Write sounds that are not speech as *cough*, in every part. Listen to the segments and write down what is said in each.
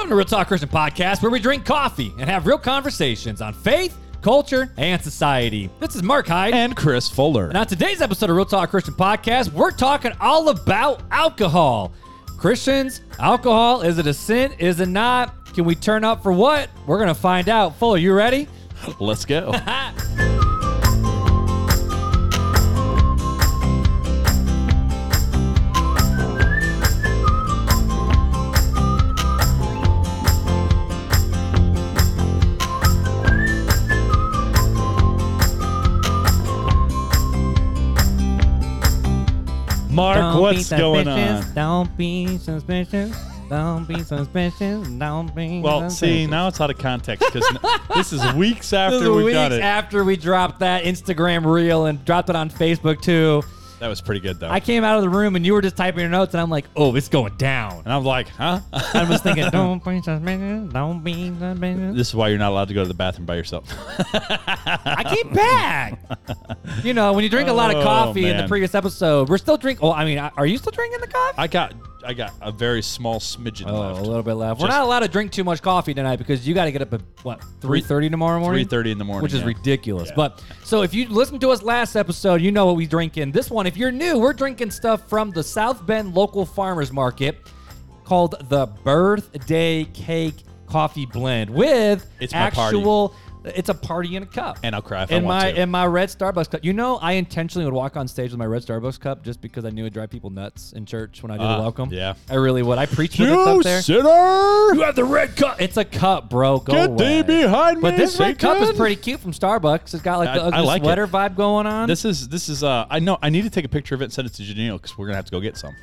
Welcome to Real Talk Christian Podcast, where we drink coffee and have real conversations on faith, culture, and society. This is Mark Hyde. and Chris Fuller. And on today's episode of Real Talk Christian Podcast, we're talking all about alcohol. Christians, alcohol, is it a sin? Is it not? Can we turn up for what? We're going to find out. Fuller, you ready? Let's go. *laughs* Mark, Don't what's be going on? Don't be suspicious. Don't be suspicious. Don't be Well, see, suspicious. now it's out of context because *laughs* this is weeks This after is we've weeks done it. after we dropped that Instagram reel and dropped it on Facebook too. That was pretty good, though. I came out of the room and you were just typing your notes, and I'm like, "Oh, it's going down." and I'm like, huh? *laughs* I was thinking, "Don't be suspicious. Don't be suspicious." this is why you're not allowed to go to the bathroom by yourself. *laughs* I came back. You know, when you drink a lot of Oh, coffee in the man. previous episode, we're still drinking. Oh, I mean, are you still drinking the coffee? I got, I got a very small smidgen Oh, left. a little bit left. we're Just- not allowed to drink too much coffee tonight because you got to get up at what three thirty tomorrow morning. 3:30 in the morning, which is yeah. ridiculous. Yeah. But so if you listened to us last episode, you know what we drink in. This one, if you're new, we're drinking stuff from the South Bend local farmers market called the Birthday Cake Coffee Blend with It's my party. actual. It's a party in a cup. And I'll cry if I in want my to. in my red Starbucks cup. You know, I intentionally would walk on stage with my red Starbucks cup just because I knew it'd drive people nuts in church when I did Ah, the welcome. yeah. I really would. I preached with it up You there. sinner! You have the red cup. It's a cup, bro. Go Get away. thee behind But me, this red cup is Satan. pretty cute from Starbucks. It's got like I- the I ugly like it. sweater vibe going on. This is this is uh I know I need to take a picture of it and send it to Janelle because we're gonna have to go get some.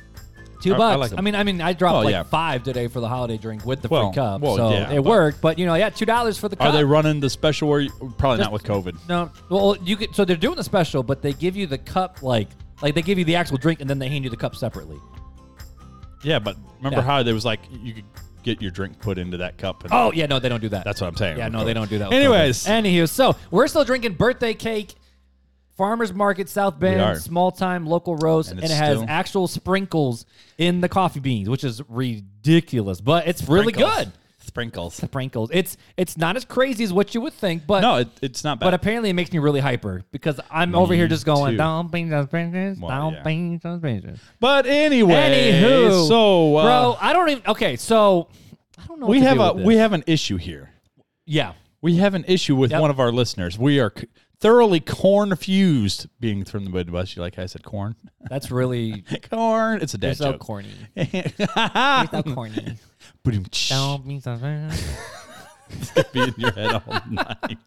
Two I- I like I, mean, I mean, I dropped Oh, like yeah. five today for the holiday drink with the Well, free cup, well, so yeah, it but- worked. But you know, yeah, two dollars for the cup. Are they running the special where you, probably not with COVID? No, well, you get so they're doing the special, but they give you the cup like like they give you the actual drink and then they hand you the cup separately. Yeah, but remember Yeah. how there was like you could get your drink put into that cup and Oh yeah, no, they don't do that. that's what I'm saying. Yeah, no, they don't do that. with Anyways. COVID. anywho, so we're still drinking birthday cake, farmers market, South. Bend, small time local roast, and, And it has still- actual sprinkles in the coffee beans, which is ridiculous, but it's really good. Sprinkles. Sprinkles. It's it's not as crazy as what you would think, but No, it, it's not bad. but apparently it makes me really hyper because I'm over here just going, too. don't be suspicious, Well, don't yeah. be suspicious. But anyway, Anywho, so uh, bro, I don't even. Okay, so I don't know. we have a we have an issue here. yeah. We have an issue with Yep. one of our listeners. We are thoroughly corn-fused, being from the Midwest. You like how I said corn? That's really *laughs* corn. It's a dad so joke. corny. *laughs* So corny. Don't be suspicious. be in your head all night.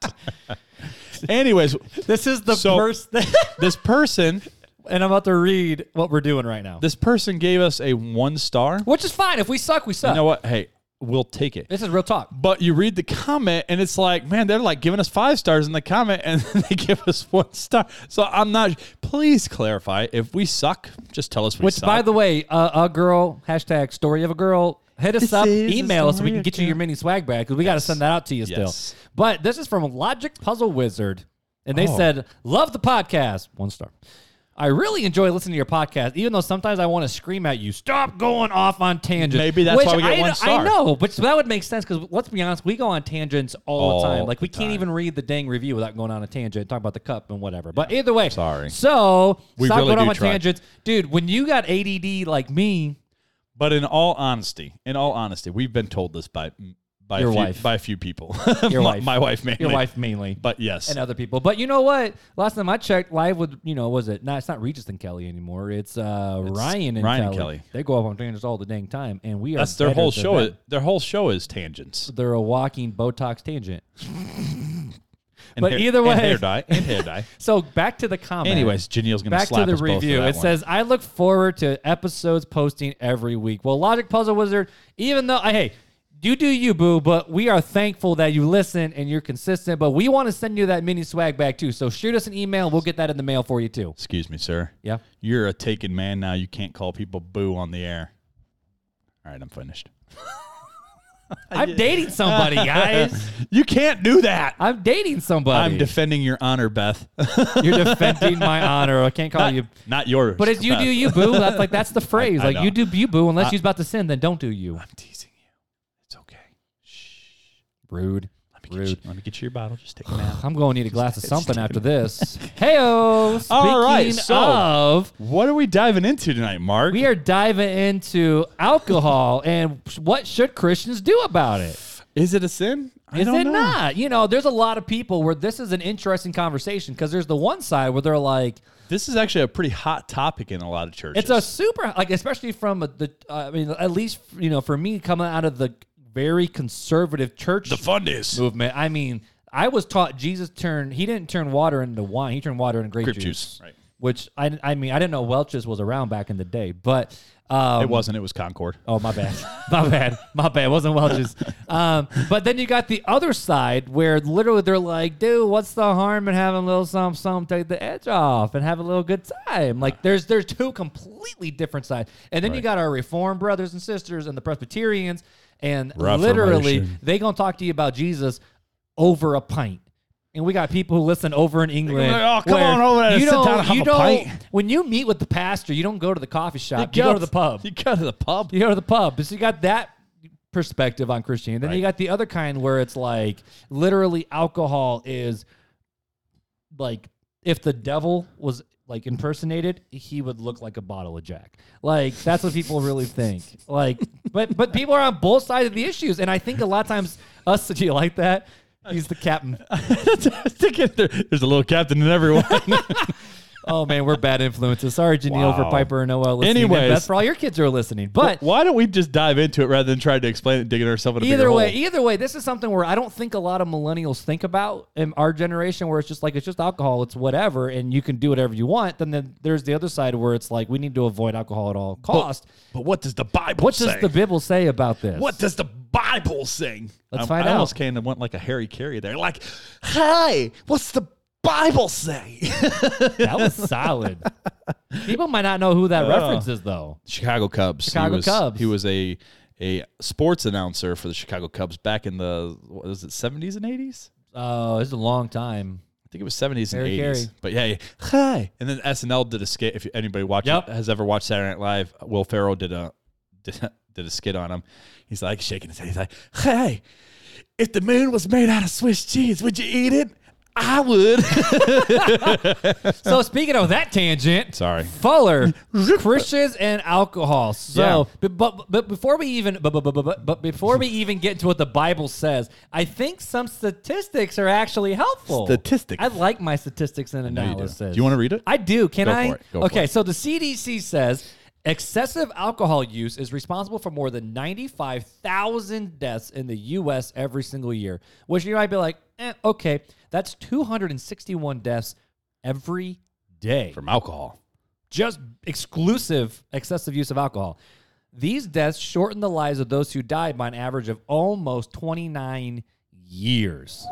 Anyways, This is the So- first thing, *laughs* this person, and I'm about to read what we're doing right now. this person gave us a one star. Which is fine. If we suck, we suck. You know what? Hey, we'll take it. This is real talk. But you read the comment and it's like, man, they're like giving us five stars in the comment and *laughs* then they give us one star. So I'm not. Please clarify if we suck. Just tell us we Which, suck. by the way, uh, a girl hashtag story of a girl. Hit us This up, email us so we can get you your mini swag bag because we got to send that out to you still. But this is from Logic Puzzle Wizard, and they Oh. said, "Love the podcast, one star." I really enjoy listening to your podcast, even though sometimes I want to scream at you, "Stop going off on tangents." Maybe that's Which why we get I, one I know, but that would make sense because let's be honest, we go on tangents all, All the time. Like we can't time. even read the dang review without going on a tangent, talk about the cup and whatever. But either way, Sorry. So We stop really going off on try. tangents, dude. When you got ADD like me, But in all honesty, in all honesty, we've been told this by by Your a few, wife. by a few people. *laughs* Your my, wife. my wife mainly. your wife mainly. But yes, and other people. But you know what? Last time I checked, live with you know was it? No, it's not Regis and Kelly anymore. It's uh, Ryan and Ryan Kelly. Kelly. They go off on tangents all the dang time, and we are. that's their whole show. Is, their whole show is tangents. They're a walking Botox tangent. *laughs* And But hair- either and way- hair dye and hair dye. *laughs* So back to the comment. Anyways, Janelle's gonna back slap to the review. It one. says, "I look forward to episodes posting every week." Well, Logic Puzzle Wizard, even though I hey. You do you, boo, but we are thankful that you listen and you're consistent. But we want to send you that mini swag bag too. So shoot us an email. We'll get that in the mail for you too. "Excuse me, sir. Yeah. You're a taken man now. You can't call people boo on the air." All right, I'm finished. *laughs* I'm dating somebody, guys. *laughs* You can't do that. I'm dating somebody. I'm defending your honor, Beth. *laughs* You're defending my honor. I can't call not, you. not yours. But it's you Beth. do you, boo. That's like that's the phrase. I like know. you do you, boo. Unless I- you're about to sin, then don't do you. I'm teasing you. It's okay. Rude. Let me, Rude. get you, let me get you your bottle. Just take a nap. *sighs* I'm going to need a glass of something after *laughs* this. Heyo. Speaking All right, so- of, What are we diving into tonight, Mark? we are diving into alcohol *laughs* and what should Christians do about it? Is it a sin? I Is it know. not? You know, there's a lot of people where this is an interesting conversation because there's the one side where they're like, This is actually a pretty hot topic in a lot of churches. It's a super like, especially from the. Uh, I mean, at least you know, for me, coming out of the very conservative church the fundus. movement. I mean, I was taught Jesus turned. He didn't turn water into wine. He turned water into grape, Grape juice. juice, right. Which I, I mean, I didn't know Welch's was around back in the day, but um, It wasn't. It was Concord. Oh, my bad. *laughs* my bad. My bad. It wasn't Welch's. *laughs* Um, but then you got the other side where literally they're like, dude, what's the harm in having a little something, something, take the edge off and have a little good time? Like there's there's two completely different sides. And then you got our Reformed brothers and sisters and the Presbyterians. And literally, Reformation. they going to talk to you about Jesus over a pint. And we got people who listen over in England. like, "Oh, come where on over there you sit don't- down and have you a don't- pint." When you meet with the pastor, you don't go to the coffee shop. You go to the pub. *laughs* You go to the pub. You go to the pub. So you got that perspective on Christianity. Then you got the other kind where it's like literally alcohol is like if the devil was like impersonated, he would look like a bottle of Jack. Like that's what people really think. Like, but but people are on both sides of the issues, and I think a lot of times us. Do you like that? He's the captain. *laughs* There's a little captain in everyone. *laughs* *laughs* Oh man, we're bad influences. Sorry, Janelle for Piper and Noel listening. Anyways. and Beth for all your kids who are listening. But Why don't we just dive into it rather than try to explain it, digging ourselves in a either way, hole? either way, this is something where I don't think a lot of millennials think about in our generation, where it's just like it's just alcohol, it's whatever, and you can do whatever you want. Then, then there's the other side where it's like we need to avoid alcohol at all cost. But what does the Bible what say? does the Bible say about this? What does the Bible sing? Let's I, find I out. almost came and went like a Harry Caray there. Like, hi, what's the Bible say? *laughs* that was solid. People might not know who that reference is though. Chicago Cubs. Chicago he was, Cubs. He was a a sports announcer for the Chicago Cubs back in the what was it seventies and eighties? Oh, it's a long time. I think it was seventies and eighties. But yeah, yeah, hi. And then SNL did a skit. If anybody watch Yep. has ever watched Saturday Night Live, Will Ferrell did a *laughs* did, a- did a skit on him. He's like shaking his head. He's like, "Hey, if the moon was made out of Swiss cheese, would you eat it? I would." *laughs* So speaking of that tangent, Sorry. Fuller, Christians and alcohol. So, Yeah. but, but but before we even but, but, but, but, but before we even get into what the Bible says, I think some statistics are actually helpful. Statistics. I like my statistics and you do. analysis. Do you wanna read it? I do. Can Go I? for it. Go for okay. So the CDC says. Excessive alcohol use is responsible for more than 95,000 deaths in the U.S. every single year, which you might be like, eh, okay, that's 261 deaths every day From alcohol. just exclusive excessive use of alcohol. These deaths shorten the lives of those who died by an average of almost 29 years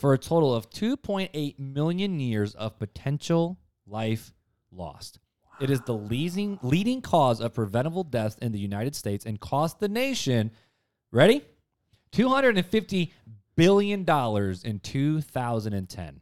for a total of 2.8 million years of potential life lost. It is the leading, leading cause of preventable deaths in the United States and cost the nation, ready? $250 billion dollars in 2010.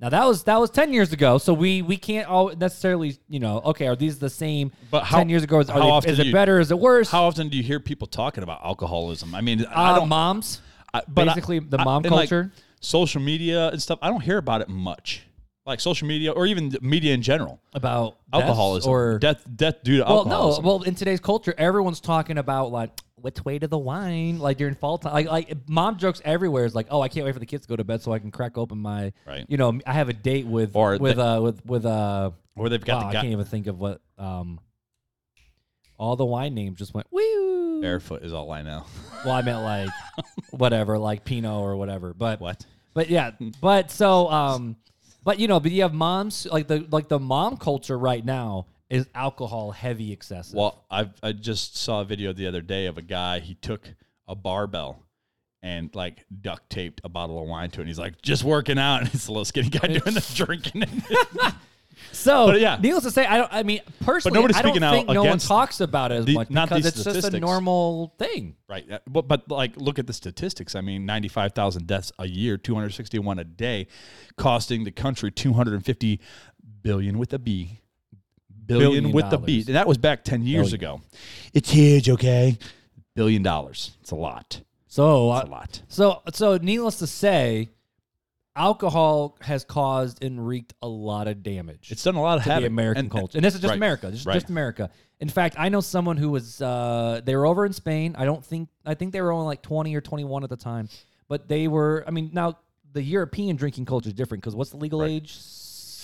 Now that was that was ten years ago, so we we can't all necessarily you know okay are these the same? But how- ten years ago is, how they- often is it you- better? Is it worse? How often do you hear people talking about alcoholism? I mean, I uh, don't. moms, I- but I- basically the I- mom like, culture. social media and stuff. I don't hear about it much. Like social media or even media in general. about Alcoholism or death, death due to well alcoholism. no well in today's culture everyone's talking about like which way to the wine like during fall time like like mom jokes everywhere is like oh I can't wait for the kids to go to bed so I can crack open my Right. you know I have a date with Or with the- uh with with uh or they've got wow, I can't even think of what um all the wine names just went woo barefoot is all I know. Well, I meant like *laughs* whatever, like Pinot or whatever. But What? But yeah, but so um, but you know, but you have moms like the like the mom culture right now is alcohol heavy excessive. Well, I I just saw a video the other day of a guy. He took a barbell and like duct taped a bottle of wine to it. And he's like, just working out. *laughs* And it's a little skinny guy doing the *laughs* drinking. *laughs* so but yeah. needless to say, I don't. I mean, personally, I don't think no one talks about it as the- much not because it's just a normal thing. right. Uh, But, but like, look at the statistics. I mean, 95,000 deaths a year, 261 a day, costing the country 250 billion with a B. Billion, Billion with the B. dollars. And that was back 10 years Billion. ago. It's huge, okay? Billion dollars. It's a lot. So uh, a lot. So, so needless to say, alcohol has caused and wreaked a lot of damage It's done a lot of to the havoc. American And- culture, and this is just right, America. This is right. just America. In fact, I know someone who was uh, they were over in Spain. I don't think I think they were only like twenty or twenty one at the time, but they were. I mean, now the European drinking culture is different because what's the legal Right. age?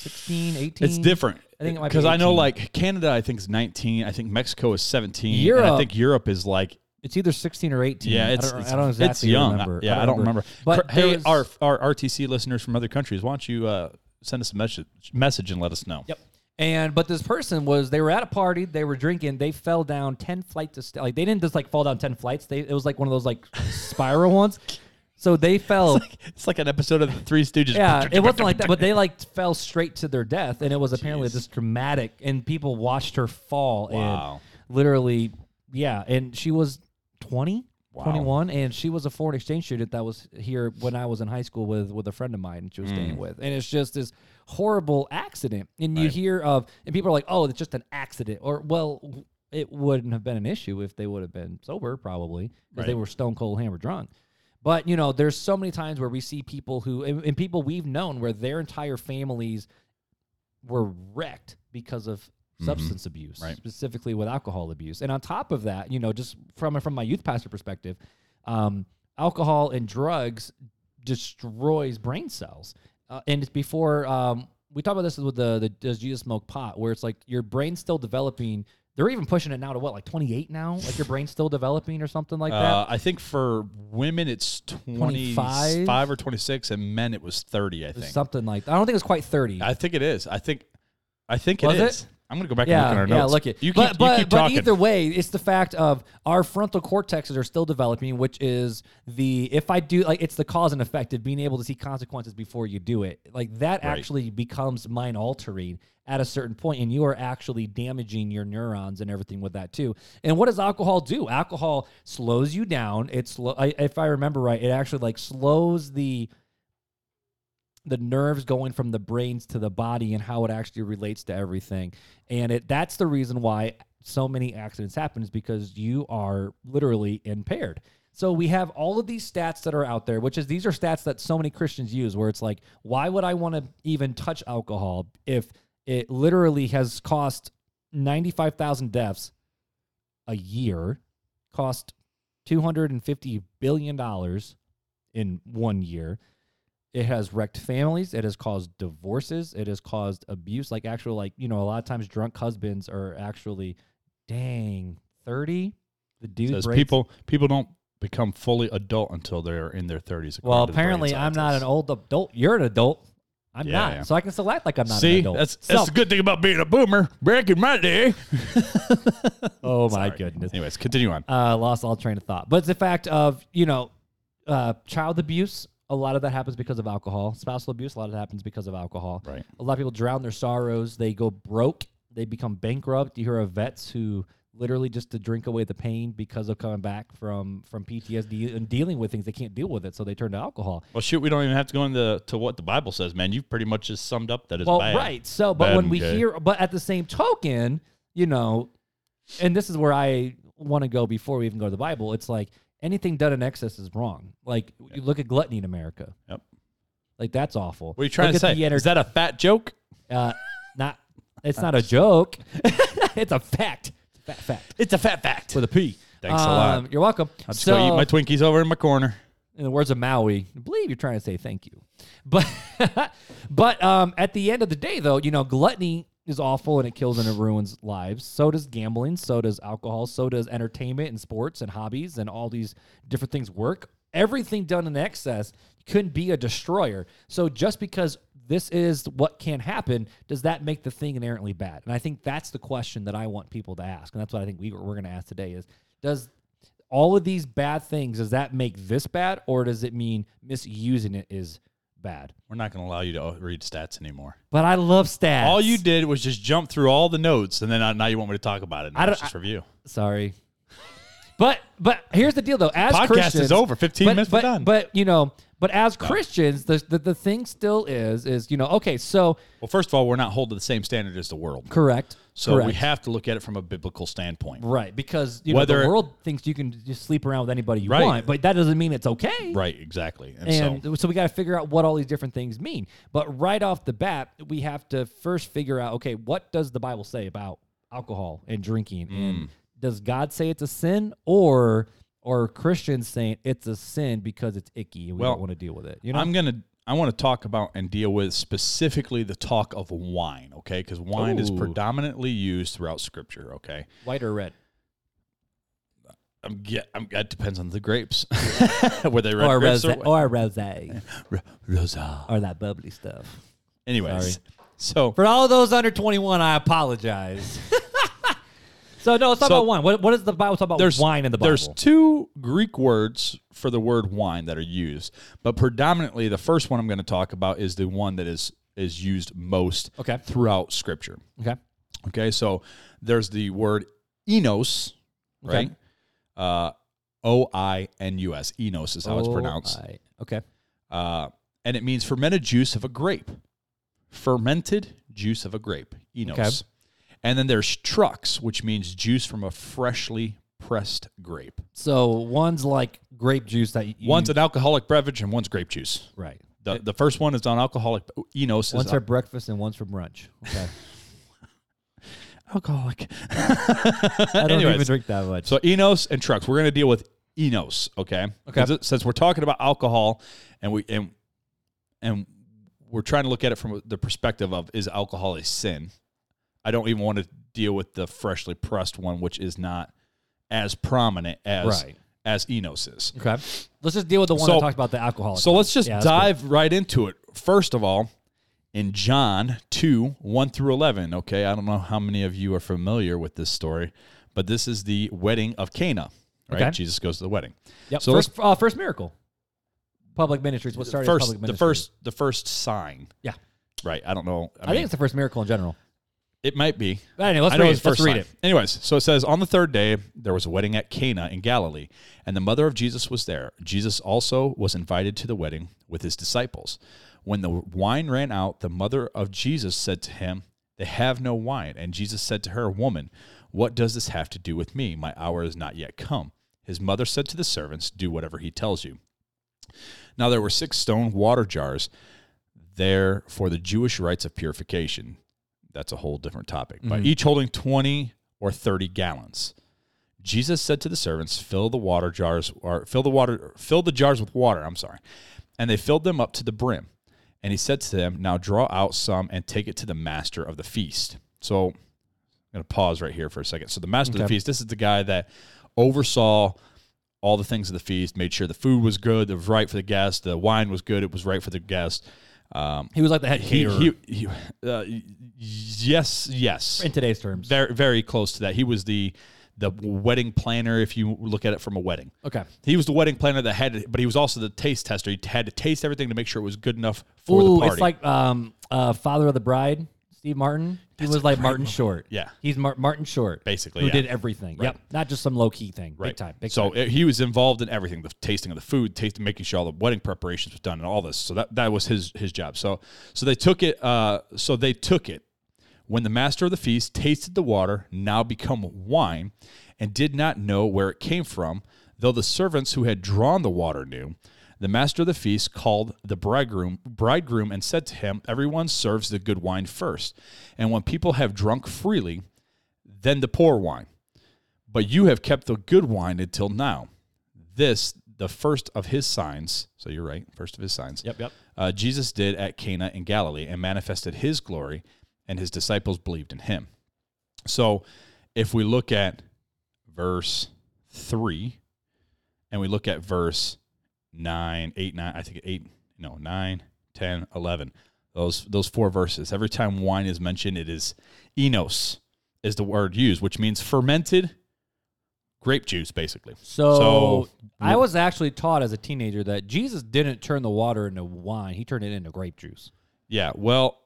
16, 18? It's different. I think because I know like Canada, I think is 19. I think Mexico is 17. and Europe- I think Europe is like It's either sixteen or eighteen. yeah, I it's don't, it's, I don't exactly it's young. remember. yeah, I don't remember. But hey, there's- our our RTC listeners from other countries, why don't you uh, send us a message message and let us know? Yep. And but this person was they were at a party, they were drinking, they fell down ten flights of st- like they didn't just like fall down ten flights. They it was like one of those like spiral ones. *laughs* So they fell. It's like an episode of the Three Stooges. yeah, it wasn't like that, but they like fell straight to their death, and it was apparently Jeez. this dramatic. And people watched her fall, Wow. and literally, yeah. And she was 20, Wow. 21, and she was a foreign exchange student that was here when I was in high school with with a friend of mine, and she was staying with. And it's just this horrible accident, and you Mm. Hear of, and people are like, "Oh, it's just an accident," or well. It wouldn't have been an issue if they would have been sober, probably, because they were stone cold hammer drunk. But you know, there's so many times where we see people who and, and people we've known where their entire families were wrecked because of substance abuse, Mm-hmm. Right. specifically with alcohol abuse. And on top of that, you know, just from from my youth pastor perspective, um, alcohol and drugs destroys brain cells. Uh, and it's before um, we talk about this with the the does Jesus smoke pot, where it's like your brain's still developing. They're even pushing it now to what, like 28 now? Like your brain's still developing or something like that? Uh, I think for women it's 25? 25 or 26, and men it was 30. I think. something like that. I don't think it's quite 30. I think it is. I think. I think Was it it? is. I'm gonna go back yeah, and look at our yeah, notes. look it. You keep, but you but, keep but either way, it's the fact of our frontal cortexes are still developing, which is the if I do like it's the cause and effect of being able to see consequences before you do it. Like that Right. actually becomes mind altering at a certain point, and you are actually damaging your neurons and everything with that too. And what does alcohol do? Alcohol slows you down. It's. If I remember right, it actually like slows the the nerves going from the brains to the body and how it actually relates to everything. And it that's the reason why so many accidents happen is because you are literally impaired. So we have all of these stats that are out there, which is these are stats that so many Christians use where it's like, why would I want to even touch alcohol if it literally has cost 95,000 deaths a year, cost 250 billion dollars in one year. It has wrecked families. It has caused divorces. It has caused abuse. Like actual, like you know, a lot of times drunk husbands are actually, dang, thirty. The dude Says breaks- people people don't become fully adult until they're in their 30s. Well, according to the brain apparently, I'm not an scientists. old adult. You're an adult. I'm Yeah, not, yeah. so I can still act like I'm not See, an adult. that's So- that's the good thing about being a boomer. Back in my day. oh my Sorry. goodness. Anyways, continue on. uh, lost all train of thought. But it's the fact of you know, uh, child abuse. A lot of that happens because of alcohol. Spousal abuse. A lot of that happens because of alcohol. Right. A lot of people drown their sorrows. They go broke. They become bankrupt. You hear of vets who literally just to drink away the pain because of coming back from from PTSD and dealing with things they can't deal with it, so they turn to alcohol. Well, shoot, we don't even have to go into to what the Bible says, man. You've pretty much just summed up that it's well, bad. right. So, but Bad when we hear, but at the same token, you know, and this is where I want to go before we even go to the Bible. It's like anything done in excess is wrong. Like you look at gluttony in America. Yep. Like that's awful. What are you trying Look to say? enter- Is that a fat joke? uh, not. It's *laughs* not a joke. *laughs* it's a fact. It's a fat fact It's a fat fact. with a P. Thanks a lot. Um, You're welcome. I'll just so, go eat my Twinkies over in my corner. in the words of Maui, I believe you're trying to say thank you. But *laughs* but um, at the end of the day, though, you know, gluttony is awful and it kills and it ruins lives. So does gambling. So does alcohol. So does entertainment and sports and hobbies and all these different things work. Everything done in excess couldn't be a destroyer. So just because this is what can happen, does that make the thing inherently bad? And I think that's the question that I want people to ask, and that's what I think we, we're going to ask today: is does all of these bad things does that make this bad or does it mean misusing it is bad We're not going to allow you to read stats anymore. but i love stats All you did was just jump through all the notes, and then now you want me to talk about it. I don't- just review. sorry but but here's the deal though as Podcast Christians, is over. 15 but, minutes, but, done. but you know But as Christians, the, the the thing still is is you know okay, so Well, first of all, we're not held to the same standard as the world. correct. So correct. we have to look at it from a biblical standpoint. right because you know Whether- the world thinks you can just sleep around with anybody you Right. want, but that doesn't mean it's okay. Right, exactly. And, And so so, we got to figure out what all these different things mean. But right off the bat, we have to first figure out okay, what does the Bible say about alcohol and drinking? Mm. And does God say it's a sin or or Christians saying it's a sin because it's icky and we Well, don't want to deal with it? You know, I'm gonna I want to talk about and deal with specifically the talk of wine, okay? Because wine is predominantly used throughout Scripture, okay? white or red I'm get I'm, it depends on the grapes, *laughs* *laughs* were they red or grapes rose or or rosé *laughs* R- Rosa? or that bubbly stuff. Anyways, Sorry. so For all those under 21, I apologize. So no, let's talk So- about wine. What, what does the Bible talk about there's wine in the Bible? There's two Greek words for the word wine that are used, but predominantly the first one I'm going to talk about is the one that is is used most Okay. throughout Scripture. okay. Okay, so there's the word enos, Okay. right? Uh, O I N U S. Enos is how it's Oh, pronounced. Okay. Uh, and it means fermented juice of a grape. Fermented juice of a grape. Enos. Okay. And then there's trux, which means juice from a freshly pressed grape. So one's like grape juice that you, One's an alcoholic beverage and one's grape juice. right. The, the first one is non-alcoholic. Uh, Enos One's for breakfast and one's for brunch. Okay. *laughs* alcoholic. I don't Anyways. even drink that much. So Enos and trucks. We're going to deal with Enos, okay? Okay. it- Since we're talking about alcohol, and we and and we're trying to look at it from the perspective of is alcohol a sin? I don't even want to deal with the freshly pressed one, which is not as prominent as Right. as Enos is. okay. Let's just deal with the one So- that talks about the alcohol. So let's just Yeah, that's cool. dive right into it. First of all, in John 2, 1 through 11, okay, I don't know how many of you are familiar with this story, but this is the wedding of Cana, right? Okay. Jesus goes to the wedding. Yep. So first, uh, first miracle. Public ministries. What started first, public the first, the first sign, Yeah. right? I don't know. I, I, mean, think it's the first miracle in general. It might be. But anyway, let's I read it. Let's read it. Anyways, so it says, On the third day, there was a wedding at Cana in Galilee, and the mother of Jesus was there. Jesus also was invited to the wedding with his disciples. When the wine ran out, the mother of Jesus said to him, They have no wine. And Jesus said to her, Woman, what does this have to do with me? My hour is not yet come. His mother said to the servants, Do whatever he tells you. Now there were six stone water jars there for the Jewish rites of purification. That's a whole different topic. But Mhm. each holding 20 or 30 gallons. Jesus said to the servants, "Fill the water jars or fill the water fill the jars with water, I'm sorry." And they filled them up to the brim. And he said to them, "Now draw out some and take it to the master of the feast." So I'm going to pause right here for a second. So the master of the feast, this is the guy that oversaw all the things of the feast, made sure the food was good, it was right for the guests, the wine was good, it was right for the guest. Um, He was like the head he, caterer he, he uh, yes, yes, in today's terms. very, very close to that. He was the the wedding planner. If you look at it from a wedding, Okay. he was the wedding planner that had, to, but he was also the taste tester. He had to taste everything to make sure it was good enough for Ooh, the party. it's like um, uh, father of the bride, Steve Martin. He That's was like Martin movie. Short. Yeah. He's Mar- Martin Short, Basically, who yeah. did everything. Right. Yep, not just some low key thing. right. Big time. Big so time. he was involved in everything: the tasting of the food, tasting, making sure all the wedding preparations was done, and all this. So that that was his his job. So so they took it. Uh, so they took it when the master of the feast tasted the water, now become wine, and did not know where it came from, though the servants who had drawn the water knew. The master of the feast called the bridegroom, bridegroom and said to him, Everyone serves the good wine first, and when people have drunk freely, then the poor wine. But you have kept the good wine until now. This, the first of his signs, so you're right, first of his signs, yep. Yep. uh, Jesus did at Cana in Galilee and manifested his glory, and his disciples believed in him. So if we look at verse 3 and we look at verse 9, 8, 9, I think 8, no, 9, 10, 11, those, those four verses, every time wine is mentioned, it is enos is the word used, which means fermented grape juice, basically. So, So- I was actually taught as a teenager that Jesus didn't turn the water into wine; he turned it into grape juice. Yeah, well,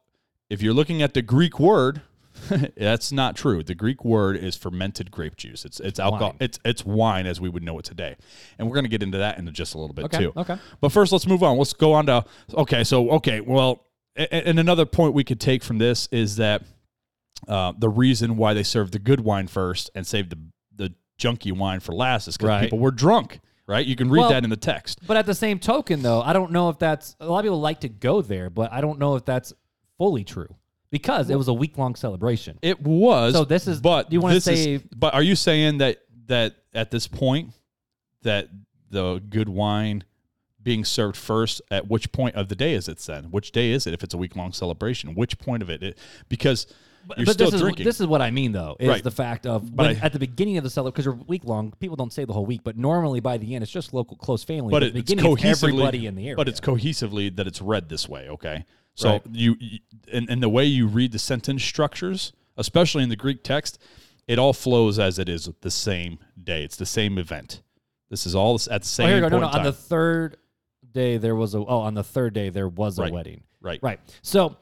if you're looking at the Greek word *laughs* That's not true. The Greek word is fermented grape juice. It's it's alcohol. Wine. It's it's wine as we would know it today, and we're going to get into that in just a little bit Okay, too. okay. But first, let's move on. Let's go on to okay. So okay, well, and another point we could take from this is that uh, the reason why they served the good wine first and saved the the junky wine for last is because Right. people were drunk. Right? You can read Well- that in the text. But at the same token, though, I don't know if that's a lot of people like to go there, but I don't know if that's fully true because it was a week long celebration. It was. So this is- But do you this is- say- But are you saying that that at this point that the good wine being served first at which point of the day is it then? Which day is it if it's a week long celebration? Which point of it? it because you're but still this drinking. is this is what I mean though is Right. the fact of I- at the beginning of the celebration because you're week long people don't say the whole week but normally by the end it's just local close family but at the it's beginning it's cohesively everybody in the area But it's cohesively that it's read this way. Okay, so Right. you, you and, and the way you read the sentence structures, especially in the Greek text, it all flows as it is the same day. It's the same event. This is all at the same. oh, same here we go. No, no, on the third day there was a oh on the third day there was a Right. wedding right. right so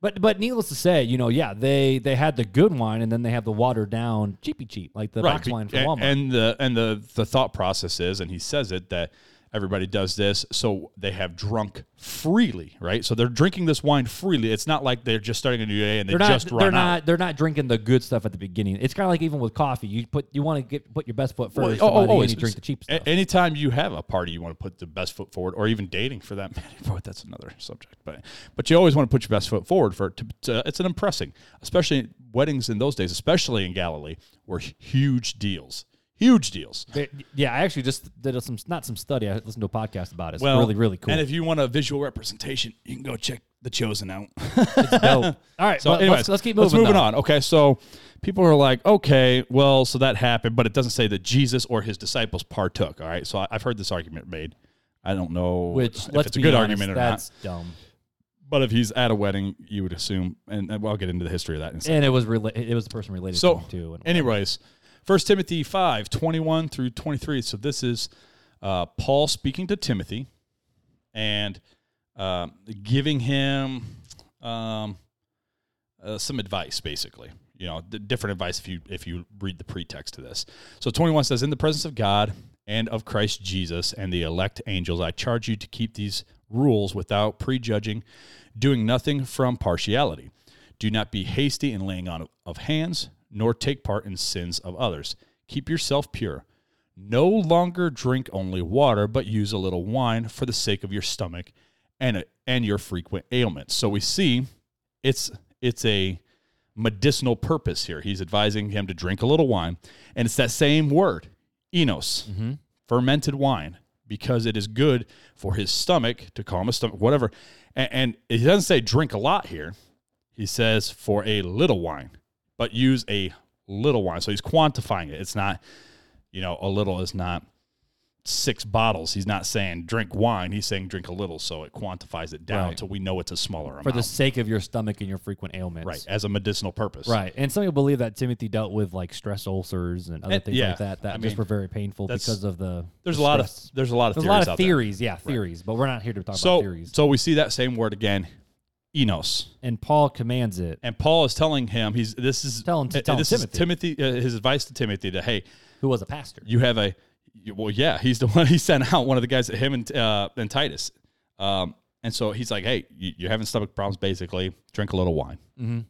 but but needless to say you know yeah they they had the good wine and then they have the watered down cheapy cheap like the box wine from Walmart and the and the the thought process is, and he says it that everybody does this, so they have drunk freely, right? So they're drinking this wine freely. It's not like they're just starting a new day and they they're not just they're run not out. they're not drinking the good stuff at the beginning it's kind of like even with coffee you put you want to get put your best foot first Well, oh, oh, always. you drink the cheap stuff anytime you have a party, you want to put the best foot forward, or even dating for that *laughs* matter. That's another subject. But but you always want to put your best foot forward for it to, to it's an impressing, especially weddings in those days, especially in Galilee, were huge deals, huge deals. They- yeah, I actually just did some not some study. I listened to a podcast about it. It's Well, really really cool. And if you want a visual representation, you can go check The Chosen out. *laughs* it's dope. *laughs* All right, So, anyways, let's, let's keep moving. Let's moving though. on. Okay, so people are like, okay, well, so that happened, but it doesn't say that Jesus or his disciples partook. All right, so I- I've heard this argument made. I don't know Which if it's a good honest, argument or not. that's dumb. But if he's at a wedding, you would assume, and, I'll get into the history of that in. And it was rela- It was the person related So, to him too. Anyways, First Timothy 5, 21 through 23. So this is uh, Paul speaking to Timothy and um giving him um, uh, some advice, basically. You know, different advice if you if you read the pretext to this. So 21 says, "In the presence of God and of Christ Jesus and the elect angels, I charge you to keep these rules without prejudging, doing nothing from partiality. Do not be hasty in laying on of hands, nor take part in sins of others. Keep yourself pure." No longer drink only water, but use a little wine for the sake of your stomach and and your frequent ailments. So we see it's it's a medicinal purpose here. He's advising him to drink a little wine, and it's that same word, enos, mm-hmm. fermented wine, because it is good for his stomach to calm his stomach, whatever. And, and he doesn't say drink a lot here. He says for a little wine, but use a little wine. So he's quantifying it. It's not, you know, a little is not six bottles. He's not saying drink wine. He's saying drink a little. So it quantifies it down Right. until we know it's a smaller amount. for the sake of your stomach and your frequent ailments. right. As a medicinal purpose. Right. And some people believe that Timothy dealt with like stress ulcers and other And- things yeah, like that that I just mean, were very painful because of the There's the a lot of there's a lot of there's theories a lot of out there. theories, yeah, theories, but we're not here to talk about theories. so we see that same word again, enos. and Paul commands it. And Paul is telling him he's this is Tell him to uh, tell this is Timothy uh, his advice to Timothy that hey Who was a pastor? you have a well yeah he's the *laughs* one he sent out one of the guys that him and uh, and Titus um and so he's like hey you, you're having stomach problems basically drink a little wine mm-hmm.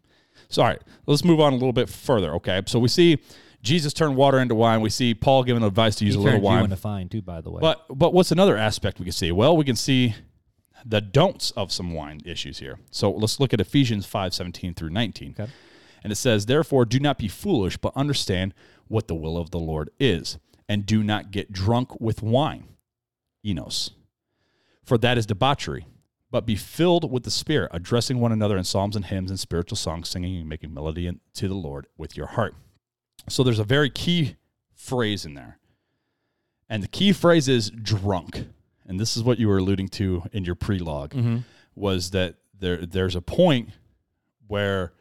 so all right let's move on a little bit further okay so we see Jesus turn water into wine we see Paul giving advice to use he a little turned you wine into fine too, by the way. but but what's another aspect we can see? Well, we can see the don'ts of some wine issues here. So let's look at Ephesians 5, 17 through 19. Okay. And it says, Therefore, do not be foolish, but understand what the will of the Lord is, and do not get drunk with wine, enos, for that is debauchery. But be filled with the Spirit, addressing one another in psalms and hymns and spiritual songs, singing and making melody to the Lord with your heart. So there's a very key phrase in there. And the key phrase is drunk. And this is what you were alluding to in your pre-log Mm-hmm. was that there there's a point where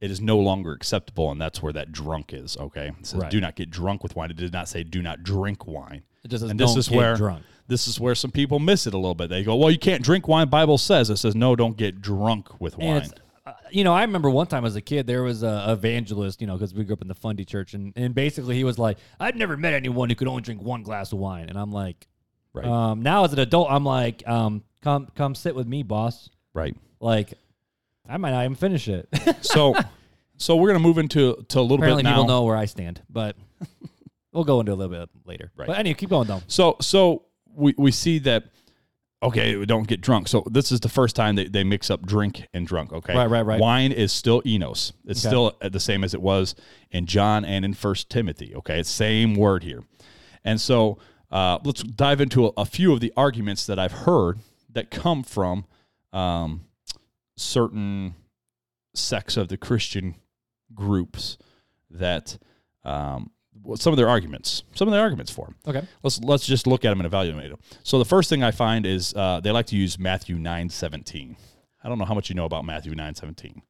it is no longer acceptable and that's where that drunk is, okay? It says Right. do not get drunk with wine. It did not say do not drink wine. it just says, and this "Don't is get where drunk. this is where some people miss it a little bit. They go, "Well, you can't drink wine. Bible says." It says, "No, don't get drunk with wine." Uh, you know, I remember one time as a kid, there was a evangelist, you know, because we grew up in the Fundy church, and, and basically he was like, I've never met anyone who could only drink one glass of wine. And I'm like, Right. um, now as an adult, I'm like, um, come come sit with me, boss. Right. Like, I might not even finish it. *laughs* So, so we're gonna move into to a little Apparently, bit now. people know where I stand, but *laughs* we'll go into a little bit later. Right. But anyway, keep going though. So so we we see that okay, we don't get drunk. So this is the first time they, they mix up drink and drunk, okay? Right, right, right. Wine is still enos. It's Okay. still the same as it was in John and in First Timothy, okay? It's same word here. And so uh, let's dive into a, a few of the arguments that I've heard that come from um, certain sects of the Christian groups that um, some of their arguments, some of their arguments for 'em Okay. let's let's just look at them and evaluate them. So the first thing I find is uh, they like to use Matthew nine seventeen. I don't know how much you know about Matthew nine seventeen,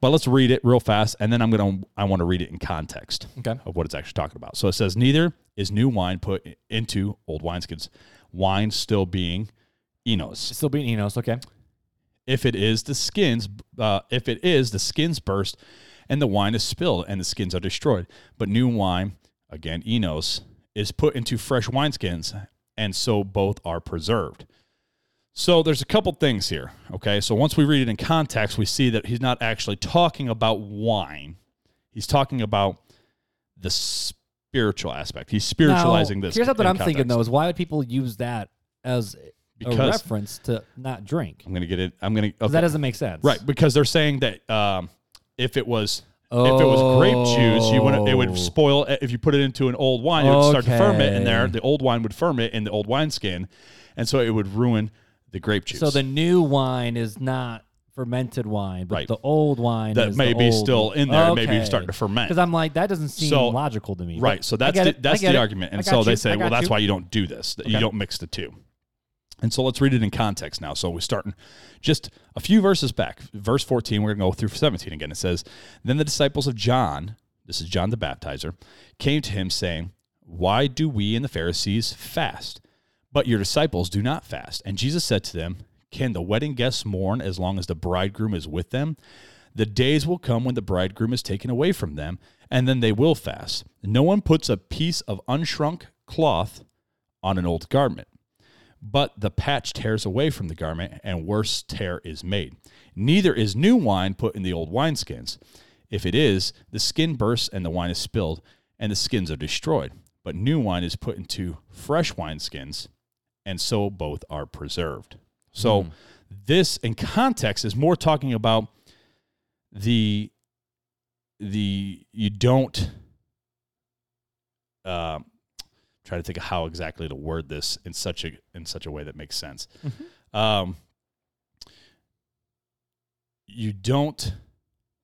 but let's read it real fast, and then I'm gonna I want to read it in context Okay. of what it's actually talking about. So it says, "Neither is new wine put into old wineskins, wine still being enos. Still being Enos. Okay. If it is the skins, uh, if it is the skins burst, and the wine is spilled, and the skins are destroyed. But new wine, again enos, is put into fresh wineskins, and so both are preserved. So there's a couple things here. Okay, so once we read it in context, we see that he's not actually talking about wine. He's talking about the spiritual aspect. He's spiritualizing Now, this. Here's something in I'm thinking though: is why would people use that as a reference to not drink? I'm gonna get it. I'm gonna Okay. That doesn't make sense. Right, because they're saying that um, if it was if it was grape juice, you wouldn't. It Oh. would spoil if you put it into an old wine. It would start to ferment in there. The old wine would ferment in the old wineskin, and so it would ruin the grape juice. So the new wine is not fermented wine, but Right. the old wine That is may the be old still in there, maybe Okay. starting to ferment. Because I'm like, that doesn't seem So- logical to me. right. But So I that's get the, it. I that's get the it. argument, I and got so they you. say, well, got that's you. why you don't do this. That You Okay. don't mix the two. And so let's read it in context now. So we're starting just a few verses back. Verse 14, we're going to go through 17 again. It says, Then the disciples of John, this is John the Baptizer, came to him saying, Why do we and the Pharisees fast, but your disciples do not fast? And Jesus said to them, Can the wedding guests mourn as long as the bridegroom is with them? The days will come when the bridegroom is taken away from them, and then they will fast. No one puts a piece of unshrunk cloth on an old garment but the patch tears away from the garment, and worse tear is made. Neither is new wine put in the old wineskins. If it is, the skin bursts and the wine is spilled, and the skins are destroyed. But new wine is put into fresh wineskins, and so both are preserved. So, this in context is more talking about the the you don't uh, try to think of how exactly to word this in such a in such a way that makes sense. Um, you don't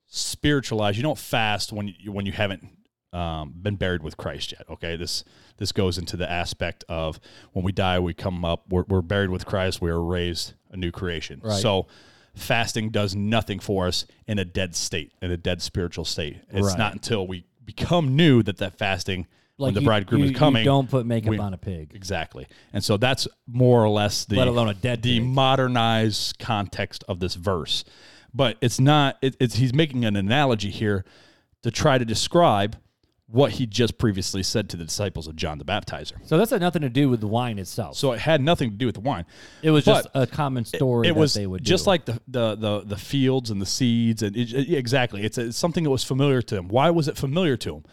spiritualize. You don't fast when you when you haven't um, been buried with Christ yet. Okay, this this goes into the aspect of when we die, we come up. We're, we're buried with Christ. We are raised a new creation. Right. So. Fasting does nothing for us in a dead state, in a dead spiritual state. It's Right. not until we become new that that fasting, when Like the you- bridegroom you- is coming, You don't put makeup we- on a pig, Exactly. And so that's more or less the let alone a dead the pig. modernized context of this verse. But it's not it, it's he's making an analogy here to try to describe what he just previously said to the disciples of John the Baptizer. So that's had nothing to do with the wine itself. So it had nothing to do with the wine. it was just a common story It that was they would just do. like the, the the the fields and the seeds and it, it- exactly. It's, it's something that was familiar to them. Why was it familiar to them?